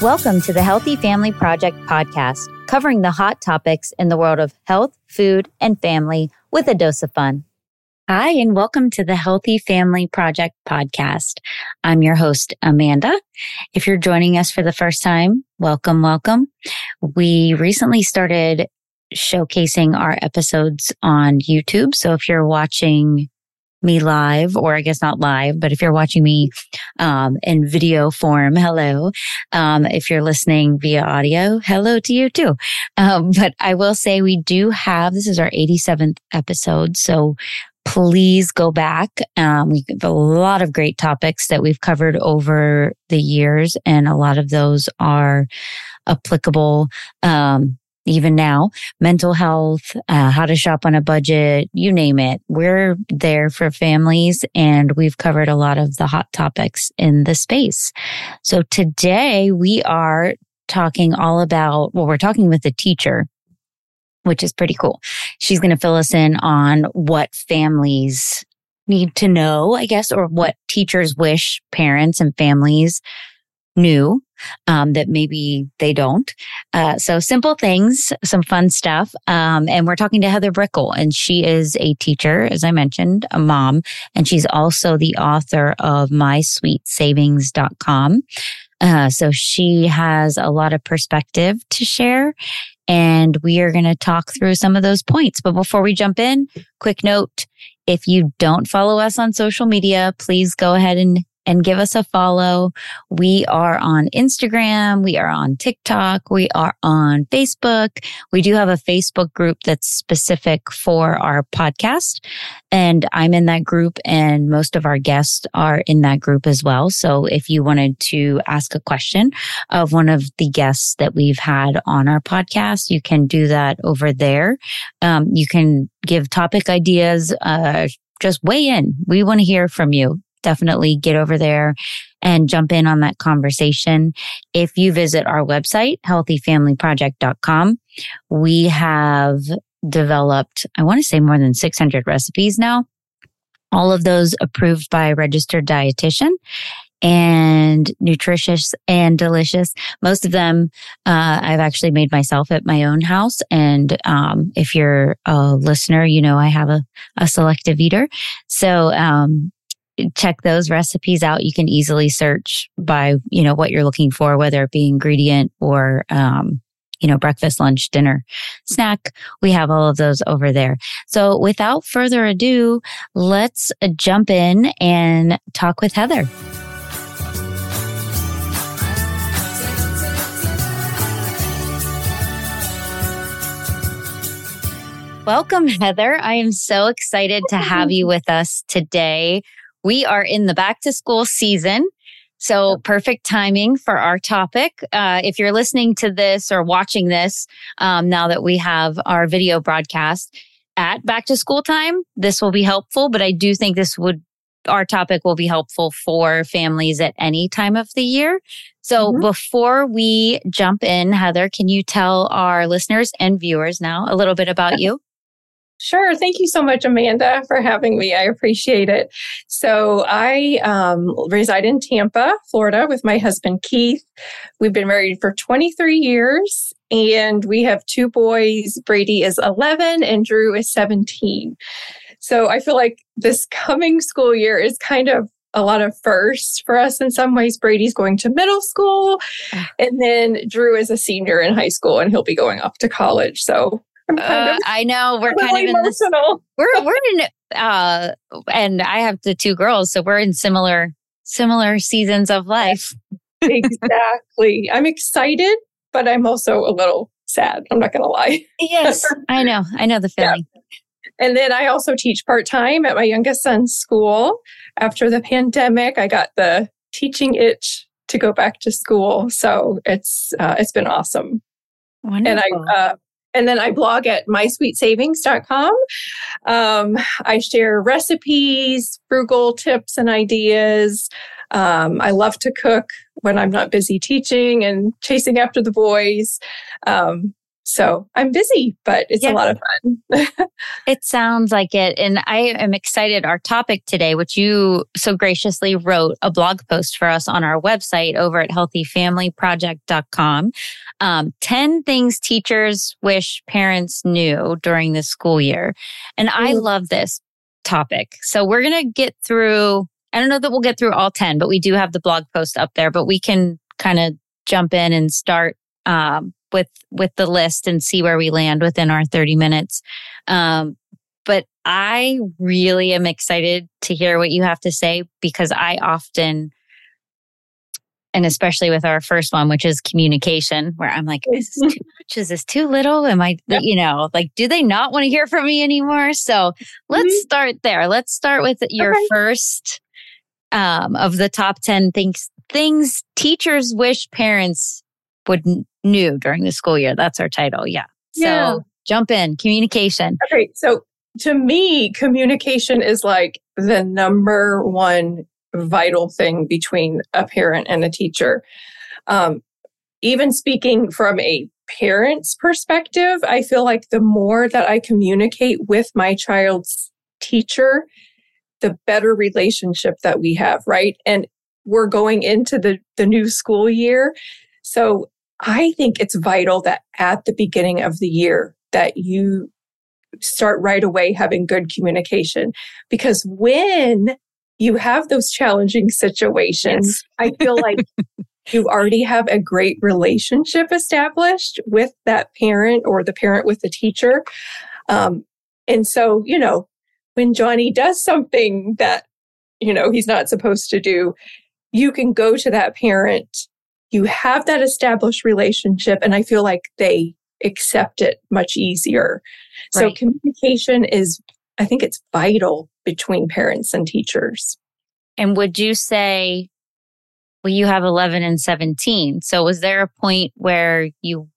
Welcome to the Healthy Family Project podcast, covering the hot topics in the world of health, food, and family with a dose of fun. Hi, and welcome to the Healthy Family Project podcast. I'm your host, Amanda. If you're joining us for the first time, welcome, welcome. We recently started showcasing our episodes on YouTube. So if you're watching me live, or I guess not live, but if you're watching me um, in video form, hello. Um, if you're listening via audio, hello to you too. Um, but I will say we do have this is our 87th episode, so please go back. Um, we have a lot of great topics that we've covered over the years, and a lot of those are applicable um, even now, mental health, uh, how to shop on a budget, you name it. We're there for families and we've covered a lot of the hot topics in the space. So today we are talking all about, well, we're talking with a teacher, which is pretty cool. She's going to fill us in on what families need to know, I guess, or what teachers wish parents and families knew um, that maybe they don't. Uh, so simple things, some fun stuff. Um, and we're talking to Heather Brickell, and she is a teacher, as I mentioned, a mom, and she's also the author of MySweetSavings.com. Uh, so she has a lot of perspective to share. And we are going to talk through some of those points. But before we jump in, quick note. If you don't follow us on social media, please go ahead and and give us a follow. We are on Instagram. We are on TikTok. We are on Facebook. We do have a Facebook group that's specific for our podcast. And I'm in that group and most of our guests are in that group as well. So if you wanted to ask a question of one of the guests that we've had on our podcast, you can do that over there. Um, you can give topic ideas, uh, just weigh in. We want to hear from you definitely get over there and jump in on that conversation. If you visit our website, healthyfamilyproject.com, we have developed, I want to say more than 600 recipes now. All of those approved by a registered dietitian and nutritious and delicious. Most of them uh, I've actually made myself at my own house. And um, if you're a listener, you know I have a, a selective eater. So um, check those recipes out. You can easily search by, you know, what you're looking for, whether it be ingredient or, um, you know, breakfast, lunch, dinner, snack. We have all of those over there. So without further ado, let's jump in and talk with Heather. Welcome, Heather. I am so excited to have you with us today. We are in the back to school season. So perfect timing for our topic. Uh, if you're listening to this or watching this, um, now that we have our video broadcast at back to school time, this will be helpful. But I do think this would, our topic will be helpful for families at any time of the year. So mm-hmm. before we jump in, Heather, can you tell our listeners and viewers now a little bit about you? Sure. Thank you so much, Amanda, for having me. I appreciate it. So I um, reside in Tampa, Florida, with my husband, Keith. We've been married for 23 years and we have two boys. Brady is 11 and Drew is 17. So I feel like this coming school year is kind of a lot of firsts for us in some ways. Brady's going to middle school, ah. and then Drew is a senior in high school and he'll be going off to college. So uh, I know we're kind of in this. We're we're in uh, and I have the two girls, so we're in similar similar seasons of life. exactly. I'm excited, but I'm also a little sad. I'm not going to lie. yes, I know. I know the feeling. Yeah. And then I also teach part time at my youngest son's school. After the pandemic, I got the teaching itch to go back to school, so it's uh, it's been awesome. Wonderful. And I uh, and then I blog at mysweetsavings.com. Um, I share recipes, frugal tips and ideas. Um, I love to cook when I'm not busy teaching and chasing after the boys. Um, So I'm busy, but it's yeah. a lot of fun. it sounds like it. And I am excited. Our topic today, which you so graciously wrote a blog post for us on our website over at healthyfamilyproject.com. Um, 10 things teachers wish parents knew during the school year. And I mm-hmm. love this topic. So we're going to get through, I don't know that we'll get through all 10, but we do have the blog post up there, but we can kind of jump in and start um, with with the list and see where we land within our 30 minutes. Um, but I really am excited to hear what you have to say because I often and especially with our first one, which is communication, where I'm like, is this too much? Is this too little? Am I, yep. you know, like, do they not want to hear from me anymore? So let's mm-hmm. start there. Let's start with your okay. first um, of the top 10 things, things teachers wish parents would knew during the school year. That's our title. Yeah. yeah. So jump in communication. Okay. So to me, communication is like the number one vital thing between a parent and a teacher. Um, even speaking from a parent's perspective, I feel like the more that I communicate with my child's teacher, the better relationship that we have, right? And we're going into the, the new school year. So I think it's vital that at the beginning of the year that you start right away having good communication because when you have those challenging situations, yes. I feel like you already have a great relationship established with that parent or the parent with the teacher. Um, and so, you know, when Johnny does something that, you know, he's not supposed to do, you can go to that parent. You have that established relationship, and I feel like they accept it much easier. Right. So communication is, I think it's vital between parents and teachers. And would you say, well, you have 11 and 17. So was there a point where you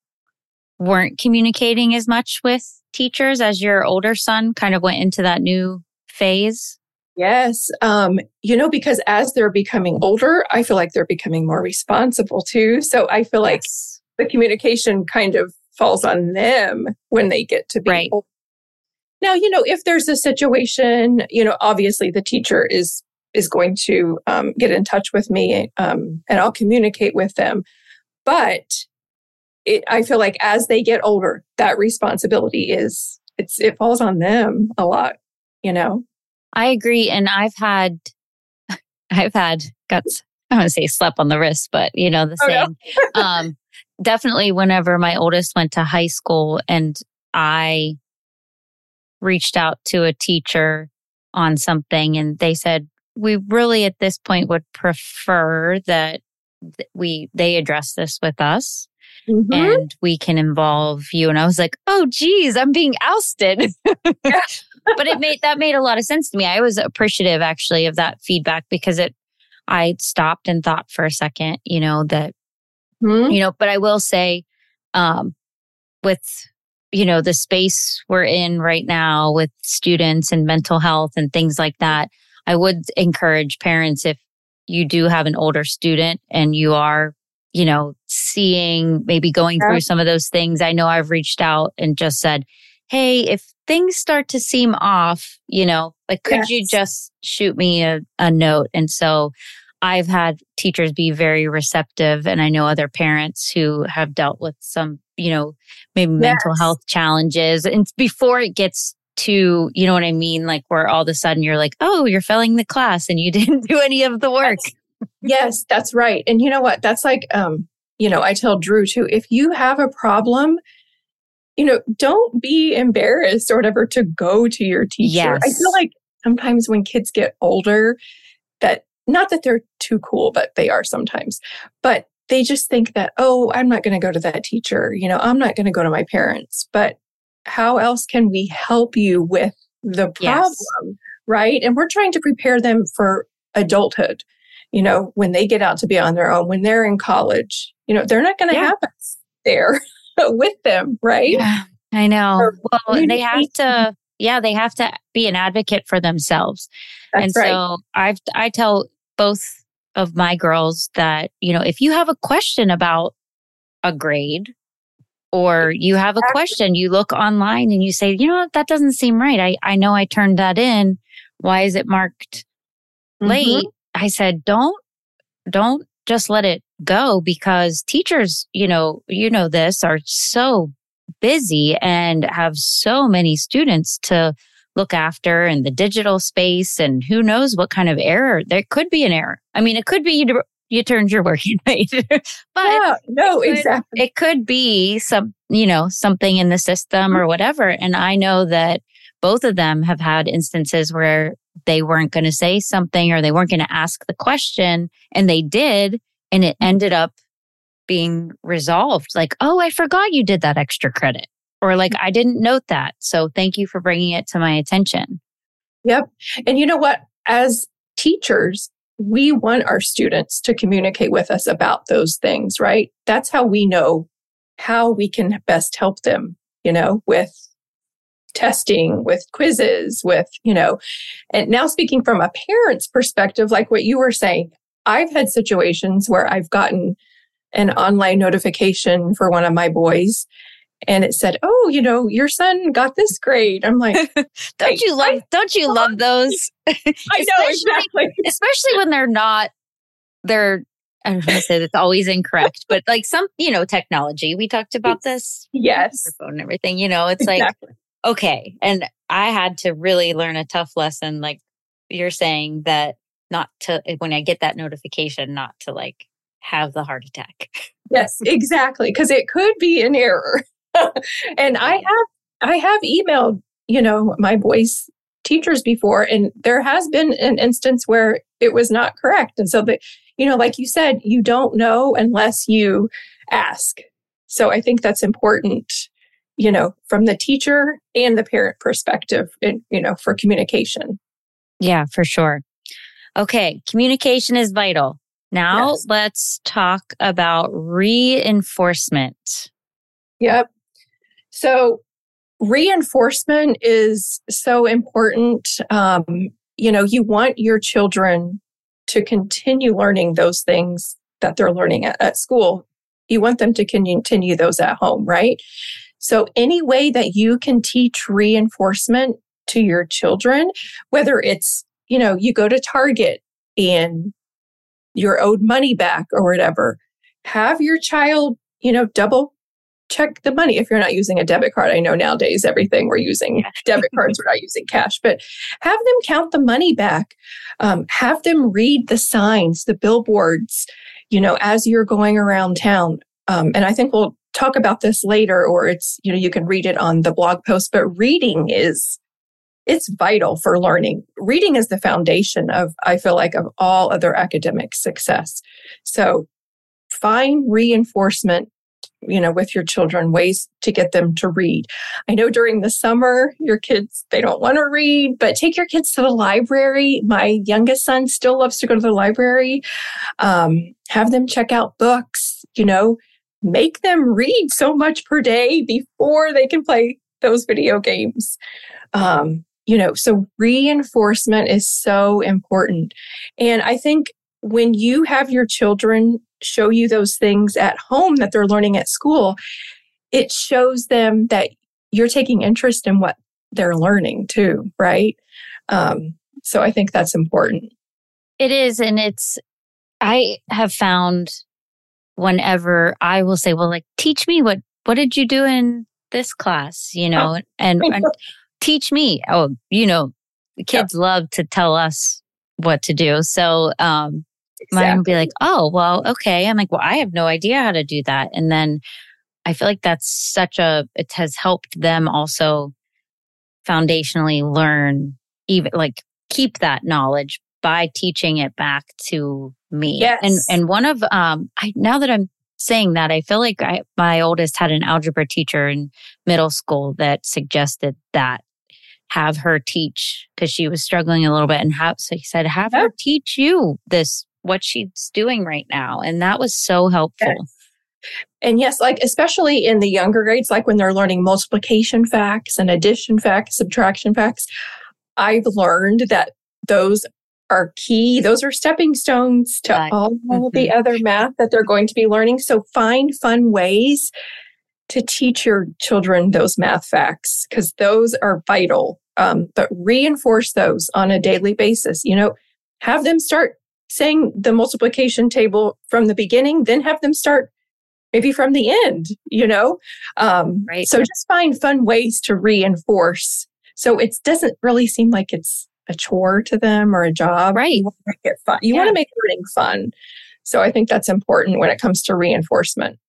weren't communicating as much with teachers as your older son kind of went into that new phase? Yes. Um, you know, because as they're becoming older, I feel like they're becoming more responsible too. So I feel like yes. the communication kind of falls on them when they get to be right. Old. Now, you know, if there's a situation, you know, obviously the teacher is is going to um, get in touch with me um, and I'll communicate with them. But it, I feel like as they get older, that responsibility is it's it falls on them a lot, you know. I agree, and I've had I've had guts. I want to say slap on the wrist, but you know the oh, same. No. um, definitely, whenever my oldest went to high school, and I reached out to a teacher on something, and they said, we really at this point would prefer that we they address this with us mm-hmm. and we can involve you and i was like oh geez i'm being ousted but it made that made a lot of sense to me i was appreciative actually of that feedback because it i stopped and thought for a second you know that mm-hmm. you know but i will say um with you know the space we're in right now with students and mental health and things like that I would encourage parents if you do have an older student and you are, you know, seeing maybe going through some of those things. I know I've reached out and just said, Hey, if things start to seem off, you know, like could yes. you just shoot me a, a note? And so I've had teachers be very receptive and I know other parents who have dealt with some, you know, maybe yes. mental health challenges and before it gets to, you know what I mean? Like where all of a sudden you're like, oh, you're failing the class and you didn't do any of the work. That's, yes, that's right. And you know what? That's like, um, you know, I tell Drew too, if you have a problem, you know, don't be embarrassed or whatever to go to your teacher. Yes. I feel like sometimes when kids get older, not that they're too cool, but they are sometimes, but they just think that, oh, I'm not going to go to that teacher. You know, I'm not going to go to my parents. But how else can we help you with the problem? Yes. Right. And we're trying to prepare them for adulthood. You know, when they get out to be on their own, when they're in college, you know, they're not going to yeah. have us there with them. Right. Yeah, I know. Or well, they have to, yeah, they have to be an advocate for themselves. That's and right. so I've, I tell both of my girls that, you know, if you have a question about a grade or you have a question, you look online and you say, you know what, that doesn't seem right. I, I know I turned that in. Why is it marked mm-hmm. late? I said, don't, don't just let it go because teachers, you know, you know, this are so busy and have so many students to look after in the digital space and who knows what kind of error there could be an error. I mean, it could be you, you turned your working late, but yeah, no, it could, exactly. It could be some, you know, something in the system or mm-hmm. whatever. And I know that both of them have had instances where they weren't going to say something or they weren't going to ask the question and they did. And it mm-hmm. ended up being resolved. Like, oh, I forgot you did that extra credit. Or like, mm. I didn't note that. So thank you for bringing it to my attention. Yep. And you know what? As teachers, we want our students to communicate with us about those things, right? That's how we know how we can best help them, you know, with testing, with quizzes, with, you know, and now speaking from a parent's perspective, like what you were saying, I've had situations where I've gotten an online notification for one of my boys and it said, "Oh, you know, your son got this grade." I'm like, "Don't you love? don't you love those?" I know exactly, especially when they're not. They're I don't want to say that's always incorrect, but like some, you know, technology. We talked about this. Yes. Phone and everything. You know, it's exactly. like okay, and I had to really learn a tough lesson. Like you're saying that not to when I get that notification, not to like have the heart attack. Yes, exactly, because it could be an error. and I have I have emailed, you know, my boys teachers before and there has been an instance where it was not correct. And so that, you know, like you said, you don't know unless you ask. So I think that's important, you know, from the teacher and the parent perspective, and, you know, for communication. Yeah, for sure. Okay, communication is vital. Now yes. let's talk about reinforcement. Yep. So reinforcement is so important. Um, you know, you want your children to continue learning those things that they're learning at, at school. You want them to continue those at home, right? So any way that you can teach reinforcement to your children, whether it's, you know, you go to Target and you're owed money back or whatever, have your child, you know, double check the money if you're not using a debit card. I know nowadays everything we're using debit cards, we're not using cash, but have them count the money back. Um, have them read the signs, the billboards, you know, as you're going around town. Um, and I think we'll talk about this later, or it's, you know, you can read it on the blog post, but reading is, it's vital for learning. Reading is the foundation of, I feel like, of all other academic success. So find reinforcement you know, with your children, ways to get them to read. I know during the summer, your kids, they don't want to read, but take your kids to the library. My youngest son still loves to go to the library. Um, have them check out books, you know, make them read so much per day before they can play those video games. Um, you know, so reinforcement is so important. And I think when you have your children show you those things at home that they're learning at school, it shows them that you're taking interest in what they're learning too, right? Um, so I think that's important. It is. And it's, I have found whenever I will say, well, like, teach me what, what did you do in this class, you know, oh, and, and teach me. Oh, you know, kids yeah. love to tell us what to do. So, um, Exactly. Mine would be like, oh, well, okay. I'm like, well, I have no idea how to do that. And then I feel like that's such a, it has helped them also foundationally learn, even like keep that knowledge by teaching it back to me. Yes. And, and one of, um, I, now that I'm saying that, I feel like I, my oldest had an algebra teacher in middle school that suggested that have her teach because she was struggling a little bit and have so he said have her teach you this what she's doing right now. And that was so helpful. Yes. And yes, like especially in the younger grades, like when they're learning multiplication facts and addition facts, subtraction facts, I've learned that those are key. Those are stepping stones to right. all mm-hmm. the other math that they're going to be learning. So find fun ways to teach your children those math facts because those are vital. Um, but reinforce those on a daily basis. You know, have them start saying the multiplication table from the beginning, then have them start maybe from the end, you know? Um, right. So just find fun ways to reinforce. So it doesn't really seem like it's a chore to them or a job. Right. You want to make it fun. You yeah. want to make learning fun. So I think that's important when it comes to reinforcement.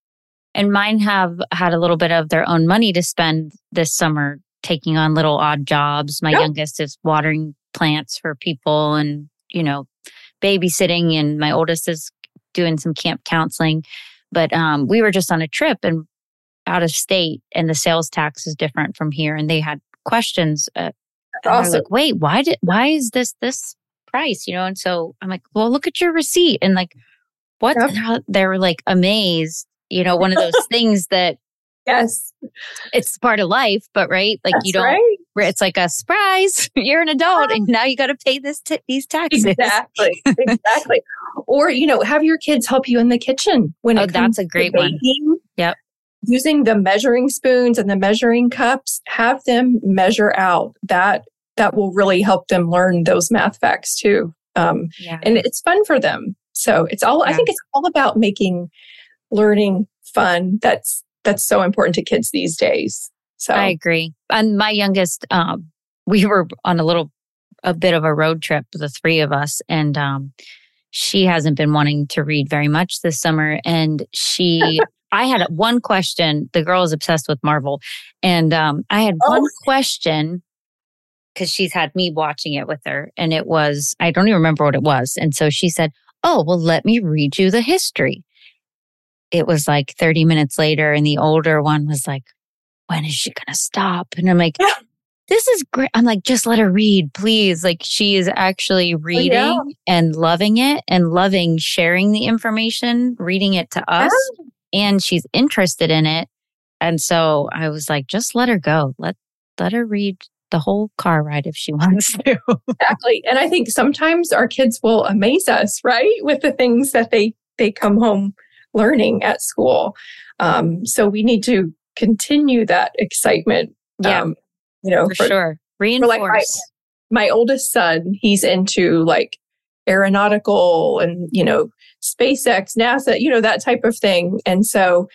And mine have had a little bit of their own money to spend this summer taking on little odd jobs. My yep. youngest is watering plants for people and, you know, babysitting, and my oldest is doing some camp counseling. But um, we were just on a trip and out of state, and the sales tax is different from here. And they had questions. Uh, awesome. like, wait, why did why is this this price? You know, and so I'm like, well, look at your receipt, and like, what? Yep. They were like amazed. You know, one of those things that Yes. It's part of life, but right? Like That's you don't, right. It's like a surprise. You're an adult and now you got to pay this, t- these taxes. Exactly. exactly. or, you know, have your kids help you in the kitchen when oh, that's a great one. Yep. Using the measuring spoons and the measuring cups, have them measure out that that will really help them learn those math facts too. Um, yeah. And it's fun for them. So it's all, yeah. I think it's all about making learning fun. That's that's so important to kids these days. So I agree. And my youngest, um, we were on a little, a bit of a road trip, the three of us, and um, she hasn't been wanting to read very much this summer. And she, I had one question. The girl is obsessed with Marvel, and um, I had oh. one question because she's had me watching it with her, and it was I don't even remember what it was. And so she said, "Oh, well, let me read you the history." it was like 30 minutes later and the older one was like, when is she going to stop? And I'm like, this is great. I'm like, just let her read, please. Like she is actually oh, reading yeah. and loving it and loving sharing the information, reading it to us. And she's interested in it. And so I was like, just let her go. Let, let her read the whole car ride if she wants to. exactly. And I think sometimes our kids will amaze us, right? With the things that they, they come home learning at school. Um, so we need to continue that excitement. Yeah. Um, you know, for, for sure. Reinforce. For like my, my oldest son, he's into like aeronautical and, you know, SpaceX, NASA, you know, that type of thing. And so,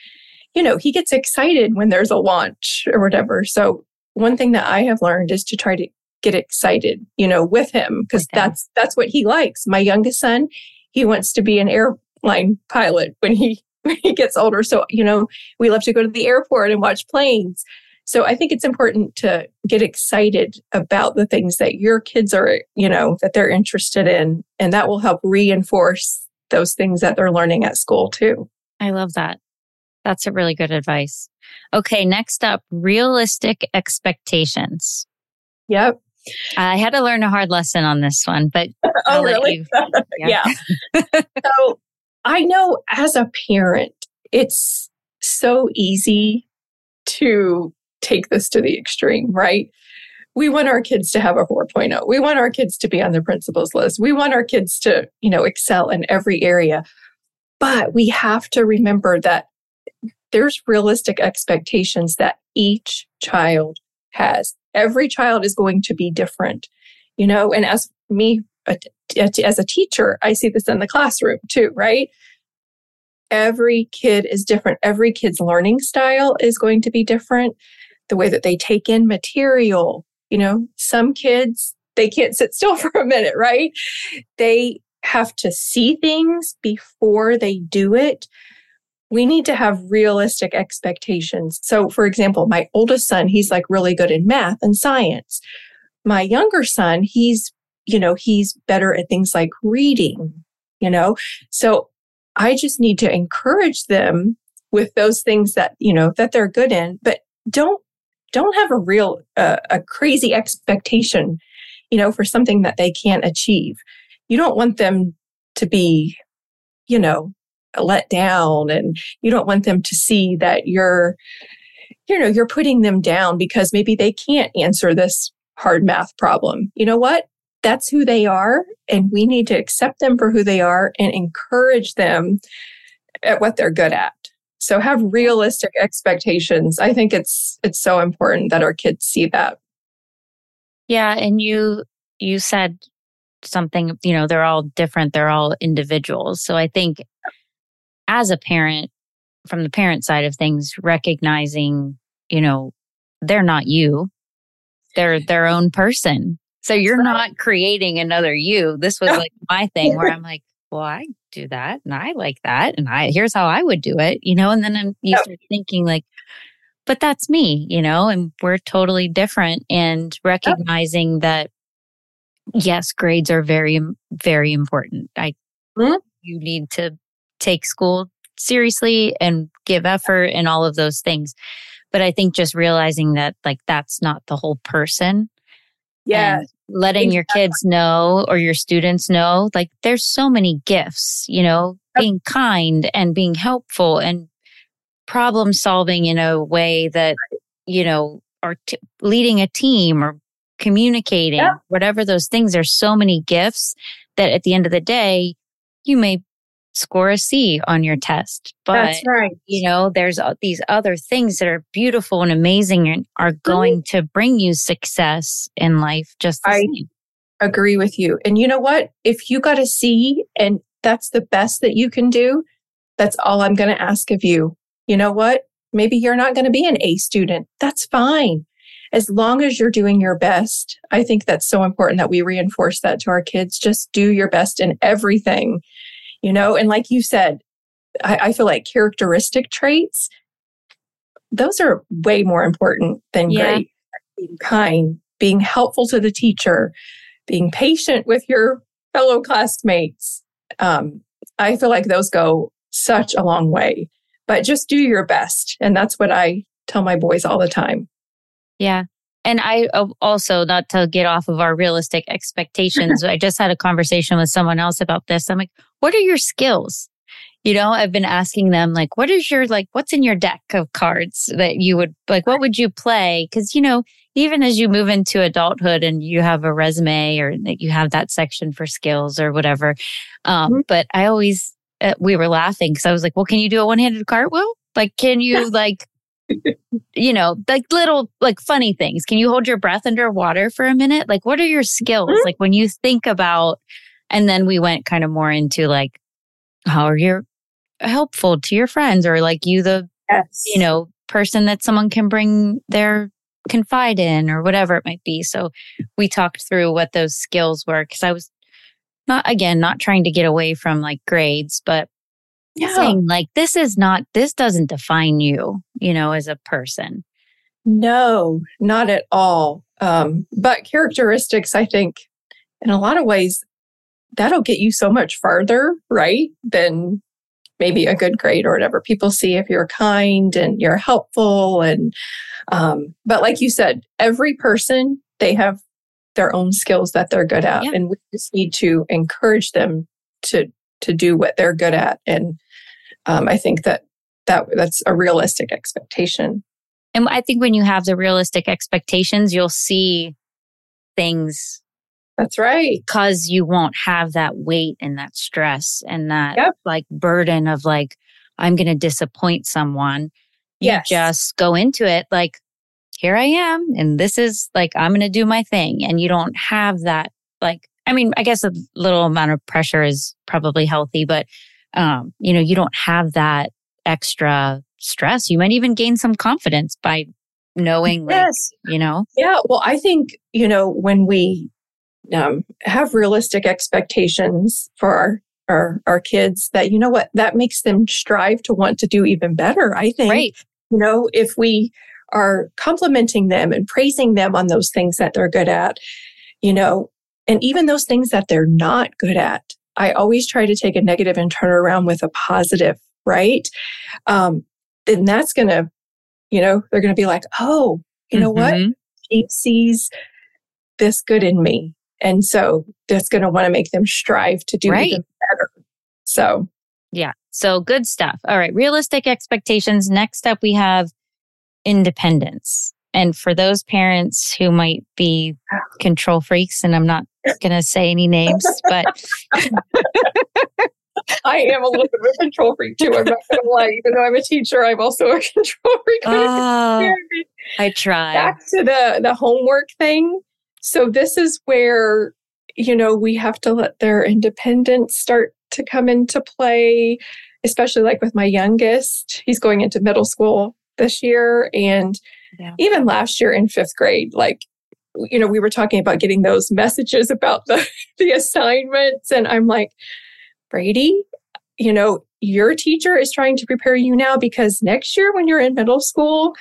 you know, he gets excited when there's a launch or whatever. So one thing that I have learned is to try to get excited, you know, with him because that's that's what he likes. My youngest son, he wants to be an airline pilot when he when he gets older. So, you know, we love to go to the airport and watch planes. So I think it's important to get excited about the things that your kids are, you know, that they're interested in. And that will help reinforce those things that they're learning at school too. I love that. That's a really good advice. Okay, next up, realistic expectations. Yep. I had to learn a hard lesson on this one, but oh, really? You, yeah. yeah. so I know as a parent, it's so easy to take this to the extreme, right? We want our kids to have a 4.0. We want our kids to be on the principal's list. We want our kids to, you know, excel in every area. But we have to remember that there's realistic expectations that each child has. Every child is going to be different, you know, and as me as a teacher, I see this in the classroom too, right? Every kid is different. Every kid's learning style is going to be different. The way that they take in material, you know, some kids, they can't sit still for a minute, right? They have to see things before they do it. We need to have realistic expectations. So, for example, my oldest son, he's like really good in math and science. My younger son, he's you know, he's better at things like reading, you know? So I just need to encourage them with those things that, you know, that they're good in, but don't, don't have a real, uh, a crazy expectation, you know, for something that they can't achieve. You don't want them to be, you know, let down and you don't want them to see that you're, you know, you're putting them down because maybe they can't answer this hard math problem. You know what? That's who they are. And we need to accept them for who they are and encourage them at what they're good at. So have realistic expectations. I think it's it's so important that our kids see that. Yeah, and you you said something, you know, they're all different, they're all individuals. So I think as a parent from the parent side of things recognizing, you know, they're not you. They're their own person. So you're not creating another you. This was like my thing where I'm like, well, I do that and I like that. And I, here's how I would do it, you know? And then I'm, you start thinking like, but that's me, you know, and we're totally different and recognizing that, yes, grades are very, very important. I, mm-hmm. you need to take school seriously and give effort and all of those things. But I think just realizing that like that's not the whole person. Yeah letting your kids know or your students know like there's so many gifts you know being kind and being helpful and problem solving in a way that you know are t- leading a team or communicating whatever those things there's so many gifts that at the end of the day you may score a C on your test. But, That's right. you know, there's uh, these other things that are beautiful and amazing and are going mm-hmm. to bring you success in life just I same. agree with you. And you know what? If you got a C and that's the best that you can do, that's all I'm going to ask of you. You know what? Maybe you're not going to be an A student. That's fine. As long as you're doing your best, I think that's so important that we reinforce that to our kids. Just do your best in everything you know, and like you said, I, I feel like characteristic traits, those are way more important than yeah. great. Being kind, being helpful to the teacher, being patient with your fellow classmates. Um, I feel like those go such a long way, but just do your best. And that's what I tell my boys all the time. Yeah. And I uh, also, not to get off of our realistic expectations, I just had a conversation with someone else about this. I'm like, what are your skills? You know, I've been asking them, like, what is your, like, what's in your deck of cards that you would, like, what would you play? Cause, you know, even as you move into adulthood and you have a resume or that you have that section for skills or whatever. Um, mm-hmm. but I always, uh, we were laughing because I was like, well, can you do a one handed cartwheel? Like, can you, like, you know, like little like funny things. Can you hold your breath underwater for a minute? Like what are your skills? Mm-hmm. Like when you think about and then we went kind of more into like how are you helpful to your friends or like you the yes. you know, person that someone can bring their confide in or whatever it might be. So we talked through what those skills were cuz I was not again not trying to get away from like grades, but yeah. saying like this is not this doesn't define you you know as a person no not at all um, but characteristics i think in a lot of ways that'll get you so much farther right than maybe a good grade or whatever people see if you're kind and you're helpful and um, but like you said every person they have their own skills that they're good at yeah. and we just need to encourage them to to do what they're good at and um, I think that that that's a realistic expectation. And I think when you have the realistic expectations, you'll see things. That's right. Because you won't have that weight and that stress and that yep. like burden of like, I'm going to disappoint someone. You yes. just go into it like, here I am. And this is like, I'm going to do my thing. And you don't have that like, I mean, I guess a little amount of pressure is probably healthy, but um, you know, you don't have that extra stress. You might even gain some confidence by knowing, like, yes. you know? Yeah. Well, I think, you know, when we um, have realistic expectations for our, our, our kids that, you know what, that makes them strive to want to do even better. I think, right. you know, if we are complimenting them and praising them on those things that they're good at, you know, and even those things that they're not good at, I always try to take a negative and turn around with a positive, right? Um, then that's going to, you know, they're going to be like, oh, you know mm-hmm. what? He sees this good in me. And so that's going to want to make them strive to do right. better. So, yeah. So good stuff. All right. Realistic expectations. Next up, we have independence. And for those parents who might be control freaks, and I'm not going to say any names, but I am a little bit of a control freak too. I'm not gonna lie. Even though I'm a teacher, I'm also a control freak. Oh, I try. Back to the the homework thing. So this is where you know we have to let their independence start to come into play, especially like with my youngest. He's going into middle school this year, and yeah. even last year in fifth grade, like you know, we were talking about getting those messages about the, the assignments. And I'm like, Brady, you know, your teacher is trying to prepare you now because next year when you're in middle school,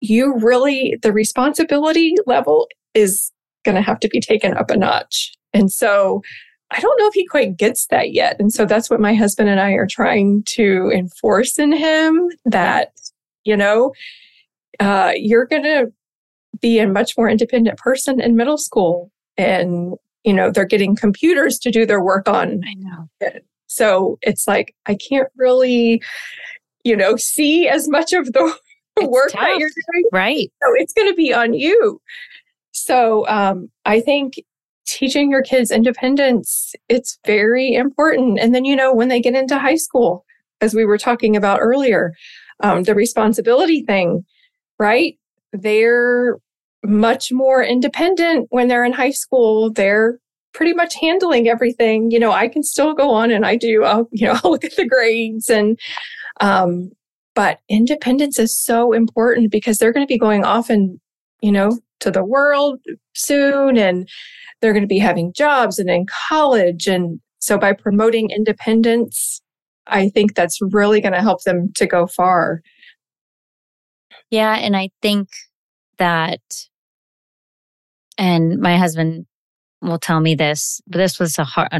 you really, the responsibility level is going to have to be taken up a notch. And so I don't know if he quite gets that yet. And so that's what my husband and I are trying to enforce in him that, you know, uh, you're going to be a much more independent person in middle school. And, you know, they're getting computers to do their work on. I know. So it's like, I can't really, you know, see as much of the it's work tough, that you're doing. Right. So it's going to be on you. So um, I think teaching your kids independence, it's very important. And then, you know, when they get into high school, as we were talking about earlier, um, the responsibility thing, right? They're much more independent when they're in high school. They're pretty much handling everything. You know, I can still go on and I do, I'll, you know, I'll look at the grades and, um, but independence is so important because they're going to be going off and, you know, to the world soon and they're going to be having jobs and in college. And so by promoting independence, I think that's really going to help them to go far. Yeah. And I think that and my husband will tell me this, but this was a hard,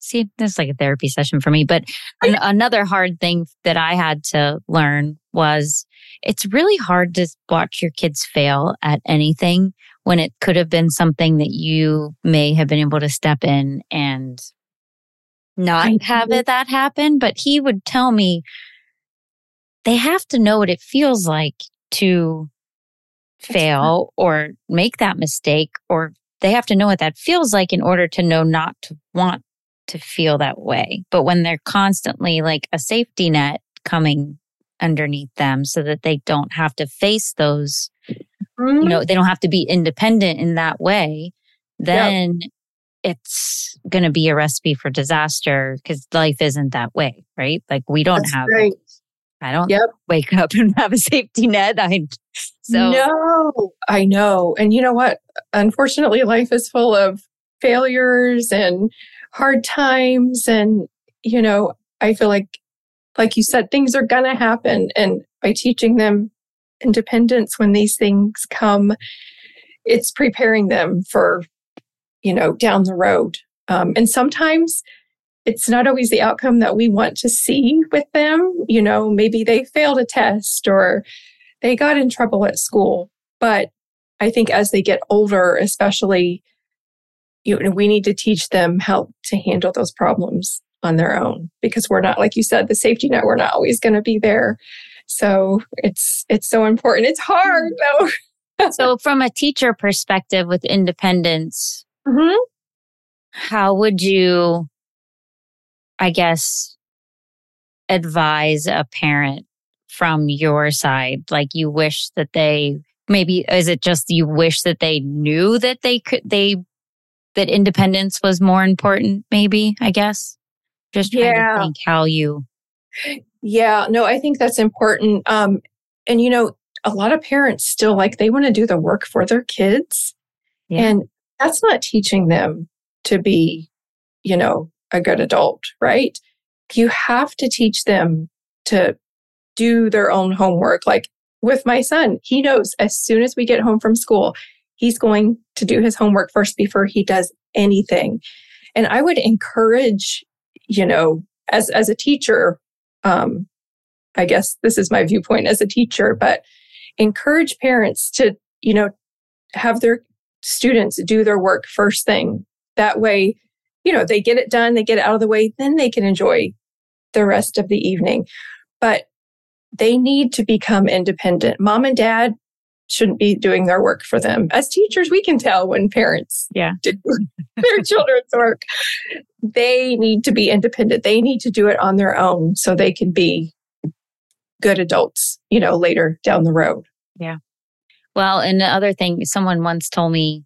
see, this is like a therapy session for me. But an, another hard thing that I had to learn was it's really hard to watch your kids fail at anything when it could have been something that you may have been able to step in and not have it that happen. But he would tell me they have to know what it feels like to fail or make that mistake or they have to know what that feels like in order to know not to want to feel that way. But when they're constantly like a safety net coming underneath them so that they don't have to face those, mm-hmm. you know, mm-hmm. they don't have to be independent in that way, then yep. it's going to be a recipe for disaster because life isn't that way, right? Like we don't That's have right. I don't yep. wake up and have a safety net. I so No, I know. And you know what? Unfortunately, life is full of failures and hard times and you know, I feel like like you said things are going to happen and by teaching them independence when these things come it's preparing them for you know down the road um, and sometimes it's not always the outcome that we want to see with them. You know, maybe they failed a test or they got in trouble at school. But I think as they get older, especially, you know, we need to teach them how to handle those problems on their own because we're not, like you said, the safety net, we're not always going to be there. So it's, it's so important. It's hard though. so from a teacher perspective with independence, mm-hmm. how would you I guess, advise a parent from your side? Like you wish that they maybe is it just you wish that they knew that they could they that independence was more important maybe i guess just trying yeah. to think how you yeah no i think that's important um and you know a lot of parents still like they want to do the work for their kids yeah. and that's not teaching them to be you know a good adult, right? You have to teach them to do their own homework. Like with my son, he knows as soon as we get home from school, he's going to do his homework first before he does anything. And I would encourage, you know, as, as a teacher, um, I guess this is my viewpoint as a teacher, but encourage parents to, you know, have their students do their work first thing. That way you know, they get it done, they get it out of the way, then they can enjoy the rest of the evening. But they need to become independent. Mom and dad, shouldn't be doing their work for them. As teachers, we can tell when parents yeah. do their children's work. They need to be independent. They need to do it on their own so they can be good adults, you know, later down the road. Yeah. Well, and the other thing, someone once told me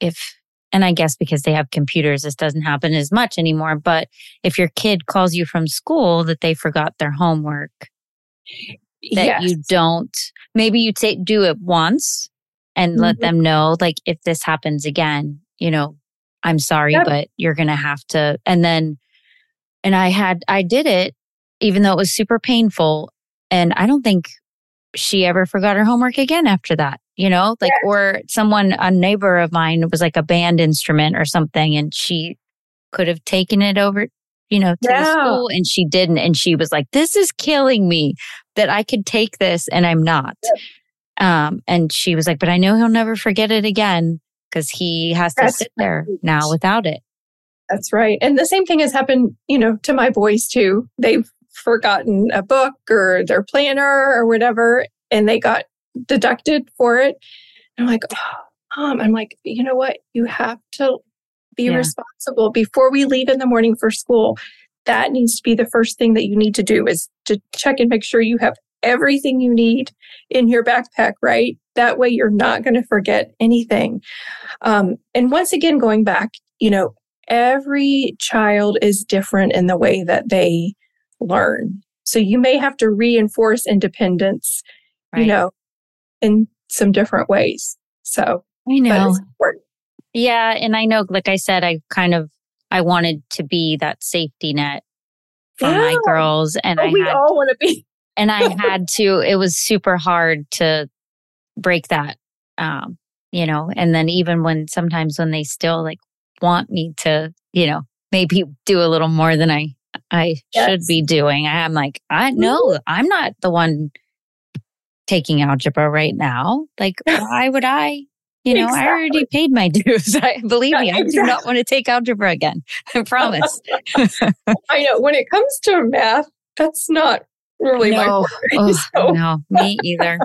if, and I guess because they have computers, this doesn't happen as much anymore, but if your kid calls you from school that they forgot their homework, that yes. you don't maybe you take do it once and mm-hmm. let them know like if this happens again you know i'm sorry yep. but you're gonna have to and then and i had i did it even though it was super painful and i don't think she ever forgot her homework again after that you know like or someone a neighbor of mine was like a band instrument or something and she could have taken it over you know, to yeah. the school and she didn't. And she was like, this is killing me that I could take this and I'm not. Yeah. Um, and she was like, but I know he'll never forget it again because he has to That's sit there now without it. That's right. And the same thing has happened, you know, to my boys too. They've forgotten a book or their planner or whatever, and they got deducted for it. And I'm like, oh, mom, I'm like, you know what? You have to be yeah. responsible before we leave in the morning for school. That needs to be the first thing that you need to do is to check and make sure you have everything you need in your backpack, right? That way you're not going to forget anything. Um, and once again, going back, you know, every child is different in the way that they learn. So you may have to reinforce independence, right. you know, in some different ways. So I know. Yeah. And I know, like I said, I kind of, I wanted to be that safety net for yeah. my girls. And oh, I we had, all want to be. and I had to, it was super hard to break that. Um, you know, and then even when sometimes when they still like want me to, you know, maybe do a little more than I, I yes. should be doing. I'm like, I know I'm not the one taking algebra right now. Like, why would I you know, exactly. I already paid my dues. I believe me, I do not want to take algebra again. I promise. I know. When it comes to math, that's not really no. my oh, so. No, me either.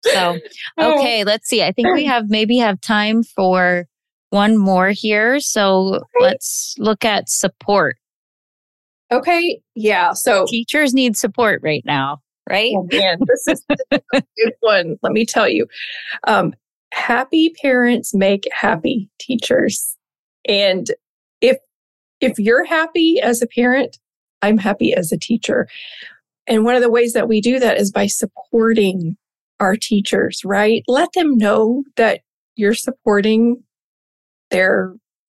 So, oh. okay, let's see. I think we have maybe have time for one more here. So let's look at support. Okay. Yeah. So teachers need support right now, right? Oh man, this is a good one. Let me tell you. Um, happy parents make happy teachers. And if if you're happy as a parent, I'm happy as a teacher. And one of the ways that we do that is by supporting our teachers, right? Let them know that you're supporting their,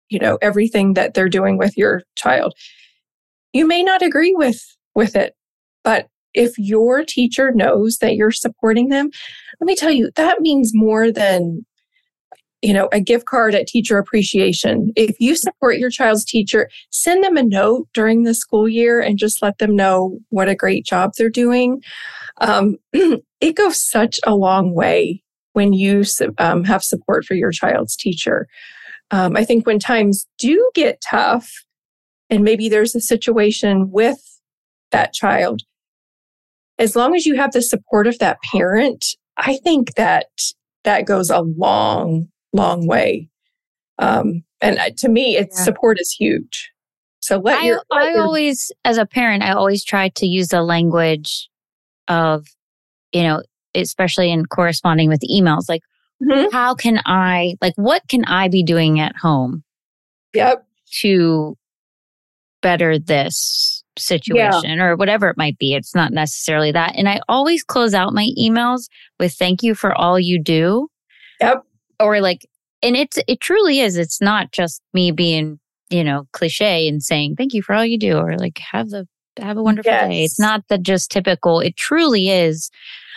you know, everything that they're doing with your child. You may not agree with with it, but if your teacher knows that you're supporting them, let me tell you, that means more than you know, a gift card at teacher appreciation. If you support your child's teacher, send them a note during the school year and just let them know what a great job they're doing. Um, it goes such a long way when you um, have support for your child's teacher. Um, I think when times do get tough, and maybe there's a situation with that child, as long as you have the support of that parent, I think that that goes a long, long way. Um, and uh, to me, its yeah. support is huge. So let I, your, let I your, always, as a parent, I always try to use the language of, you know, especially in corresponding with emails, like, mm-hmm. how can I, like, what can I be doing at home? Yep. To better this situation yeah. or whatever it might be. It's not necessarily that. And I always close out my emails with thank you for all you do. Yep. Or like, and it's, it truly is. It's not just me being, you know, cliche and saying thank you for all you do or like have the, have a wonderful yes. day. It's not the just typical. It truly is.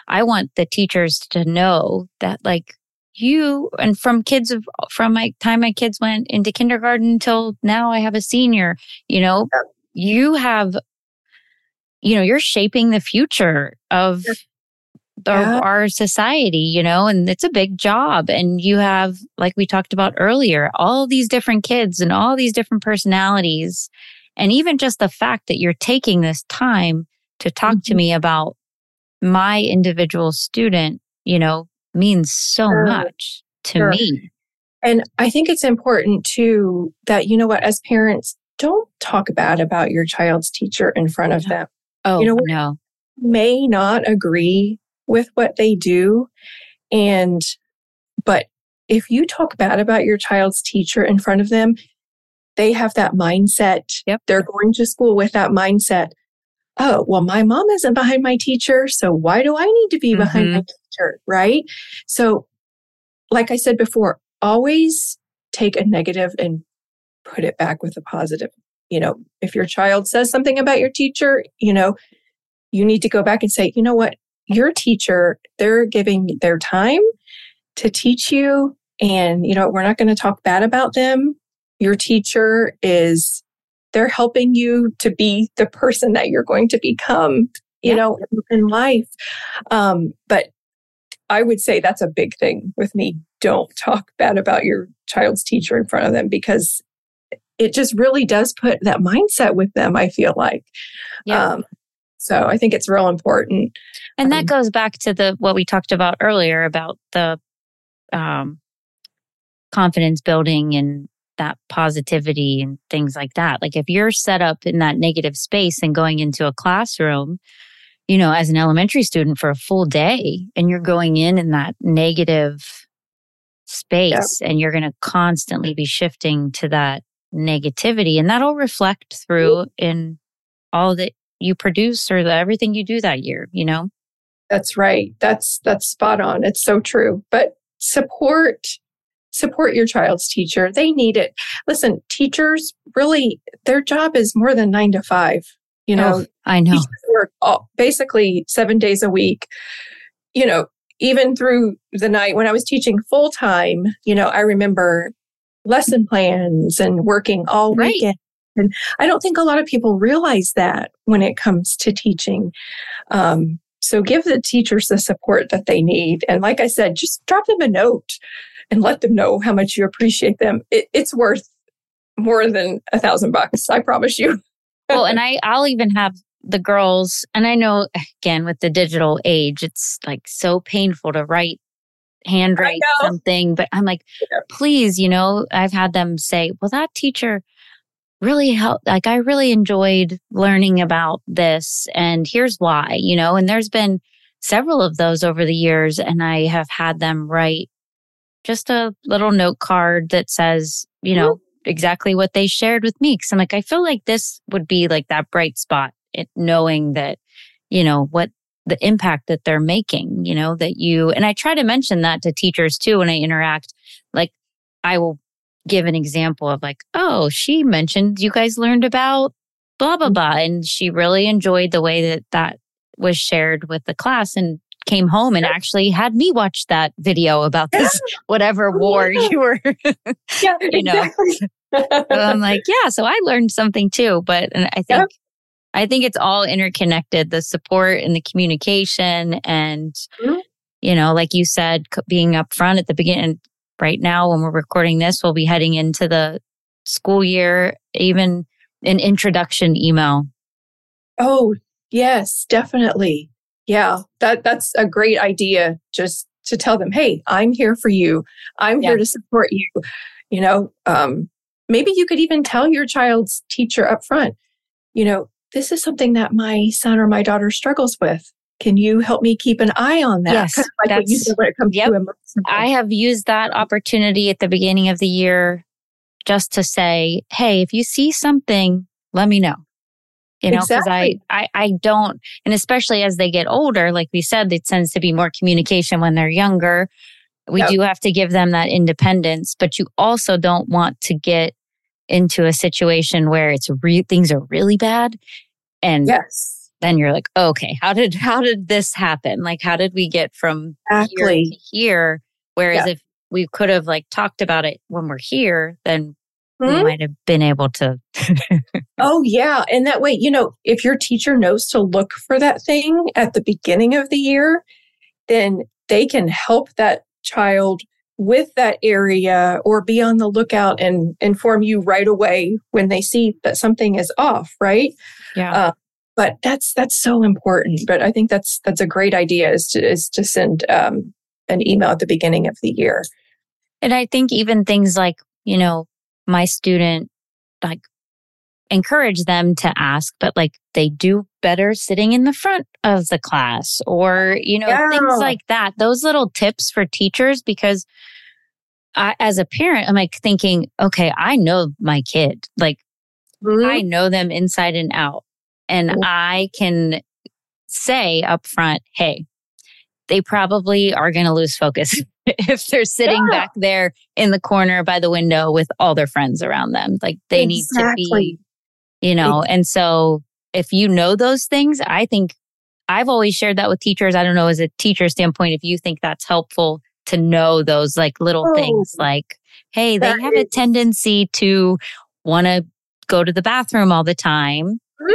I want the teachers to know that like you and from kids of from my time my kids went into kindergarten until now I have a senior, you know, you have you know, you're shaping the future of the, yeah. our society, you know, and it's a big job. And you have, like we talked about earlier, all these different kids and all these different personalities. And even just the fact that you're taking this time to talk mm-hmm. to me about my individual student, you know, means so sure. much to sure. me. And I think it's important too that, you know what, as parents, don't talk bad about your child's teacher in front of them. Oh, you know, no. May not agree with what they do. And, but if you talk bad about your child's teacher in front of them, they have that mindset. Yep. They're going to school with that mindset. Oh, well, my mom isn't behind my teacher. So why do I need to be mm-hmm. behind my teacher? Right. So, like I said before, always take a negative and put it back with a positive. You know, if your child says something about your teacher, you know, you need to go back and say, you know what, your teacher, they're giving their time to teach you. And, you know, we're not going to talk bad about them. Your teacher is, they're helping you to be the person that you're going to become, you yeah. know, in life. Um, but I would say that's a big thing with me. Don't talk bad about your child's teacher in front of them because it just really does put that mindset with them, I feel like. Yeah. Um, so I think it's real important. And that um, goes back to the what we talked about earlier about the um, confidence building and that positivity and things like that. Like if you're set up in that negative space and going into a classroom, you know, as an elementary student for a full day and you're going in in that negative space yeah. and you're going to constantly be shifting to that negativity and that'll reflect through in all that you produce or the, everything you do that year, you know? That's right. That's that's spot on. It's so true. But support support your child's teacher. They need it. Listen, teachers really their job is more than 9 to 5. You know, oh, I know. Work all, basically 7 days a week. You know, even through the night when I was teaching full time, you know, I remember lesson plans and working all right. weekend. And I don't think a lot of people realize that when it comes to teaching. Um, so give the teachers the support that they need. And like I said, just drop them a note and let them know how much you appreciate them. It, it's worth more than a thousand bucks. I promise you. well, and I, I'll even have the girls, and I know again with the digital age, it's like so painful to write handwrite something, but I'm like, yeah. please, you know, I've had them say, well, that teacher really helped. Like, I really enjoyed learning about this, and here's why, you know, and there's been several of those over the years, and I have had them write just a little note card that says, you know, mm-hmm. exactly what they shared with me. Cause I'm like, I feel like this would be like that bright spot, it, knowing that, you know, what the impact that they're making, you know, that you, and I try to mention that to teachers too when I interact. Like, I will give an example of like, oh, she mentioned you guys learned about blah, blah, mm-hmm. blah. And she really enjoyed the way that that was shared with the class and came home and actually had me watch that video about this whatever war you were, yeah, you know. I'm like, yeah, so I learned something too. But and I think I think it's all interconnected the support and the communication. And, mm-hmm. you know, like you said, being upfront at the beginning. Right now, when we're recording this, we'll be heading into the school year, even an introduction email. Oh, yes, definitely. Yeah, that that's a great idea. Just to tell them, hey, I'm here for you. I'm yeah. here to support you. You know, um, maybe you could even tell your child's teacher up front, you know, this is something that my son or my daughter struggles with. Can you help me keep an eye on that? Yes, like that's, when it comes yep. I have used that opportunity at the beginning of the year just to say, hey, if you see something, let me know. You know, because exactly. I, I I don't, and especially as they get older, like we said, it tends to be more communication when they're younger. We yep. do have to give them that independence, but you also don't want to get into a situation where it's re- things are really bad and yes. then you're like, okay, how did how did this happen? Like how did we get from exactly. here to here? Whereas yeah. if we could have like talked about it when we're here, then hmm we might have been able to. oh yeah. And that way, you know, if your teacher knows to look for that thing at the beginning of the year, then they can help that child with that area or be on the lookout and inform you right away when they see that something is off, right? Yeah. Uh, but that's that's so important. But I think that's that's a great idea is to is to send um, an email at the beginning of the year. And I think even things like, you know, my student, like encourage them to ask, but like they do better sitting in the front of the class or, you know, yeah. things like that. Those little tips for teachers because I, as a parent, I'm like thinking, okay, I know my kid. Like mm-hmm. I know them inside and out. And mm-hmm. I can say up front, hey, they probably are going to lose focus if they're sitting yeah. back there in the corner by the window with all their friends around them. Like they exactly. need to be, you know, and so if you know those things, I think I've always shared that with teachers. I don't know, as a teacher standpoint, if you think that's helpful to know those like little oh, things like, hey, they have is. a tendency to want to go to the bathroom all the time. Mm-hmm.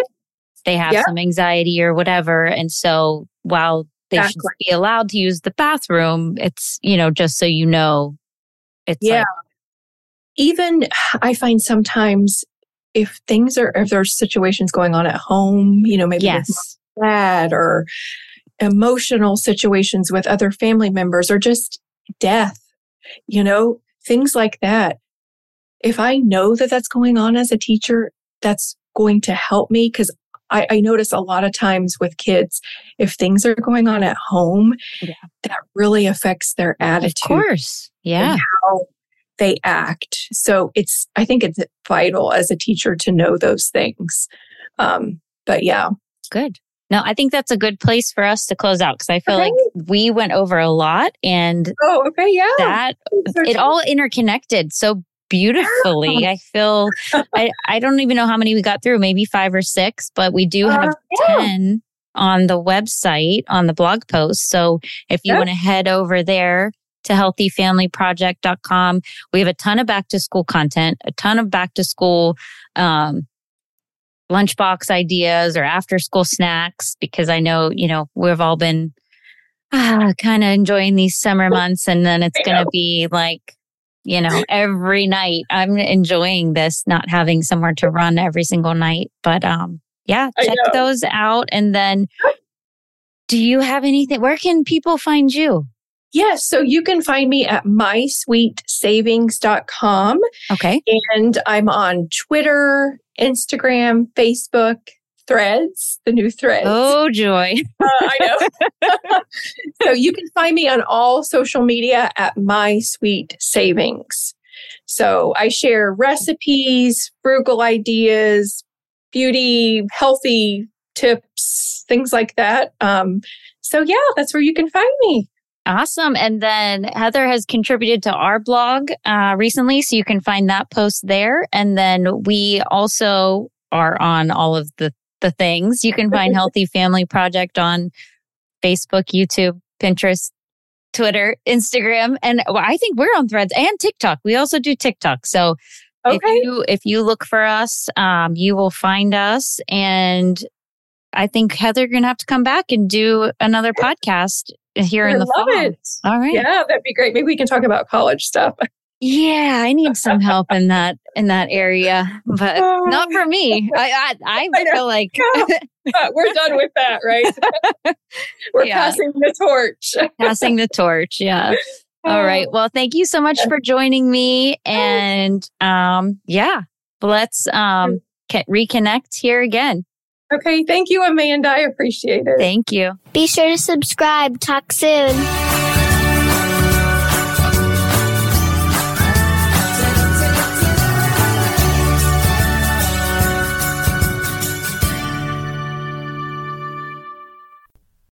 They have yeah. some anxiety or whatever. And so while they exactly. should be allowed to use the bathroom. It's, you know, just so you know, it's yeah. Like, Even I find sometimes if things are, if there's situations going on at home, you know, maybe yes. dad or emotional situations with other family members or just death, you know, things like that. If I know that that's going on as a teacher, that's going to help me because I, I, notice a lot of times with kids, if things are going on at home, yeah. that really affects their attitude. Of course. Yeah. how they act. So it's, I think it's vital as a teacher to know those things. Um, but yeah. Good. No, I think that's a good place for us to close out because I feel okay. like we went over a lot and oh, okay, yeah, that it all interconnected so beautifully. I feel I, I don't even know how many we got through, maybe five or six, but we do have uh, yeah. 10 on the website on the blog post. So if you yeah. want to head over there to healthyfamilyproject.com, we have a ton of back to school content, a ton of back to school um, lunchbox ideas or after school snacks because I know, you know, we've all been ah, kind of enjoying these summer months and then it's going to be like you know, every night. I'm enjoying this, not having somewhere to run every single night. But um, yeah, check those out. And then do you have anything? Where can people find you? Yes. So you can find me at mysweetsavings.com. Okay. And I'm on Twitter, Instagram, Facebook, threads, the new threads. Oh, joy. uh, I know. so you can find me on all social media at My Sweet Savings. So I share recipes, frugal ideas, beauty, healthy tips, things like that. Um, so yeah, that's where you can find me. Awesome. And then Heather has contributed to our blog uh, recently, so you can find that post there. And then we also are on all of the the things. You can find Healthy Family Project on Facebook, YouTube, Pinterest, Twitter, Instagram, and I think we're on Threads and TikTok. We also do TikTok. So okay. if you if you look for us, um, you will find us. And I think Heather, you're gonna have to come back and do another podcast here I in the fall. It. All right. Yeah, that'd be great. Maybe we can talk about college stuff. Yeah, I need some help in that in that area, but not for me. I I, I feel like we're done with that, right? we're yeah. passing the torch. passing the torch. Yeah. All right. Well, thank you so much for joining me, and um, yeah, let's um reconnect here again. Okay. Thank you, Amanda. I appreciate it. Thank you. Be sure to subscribe. Talk soon.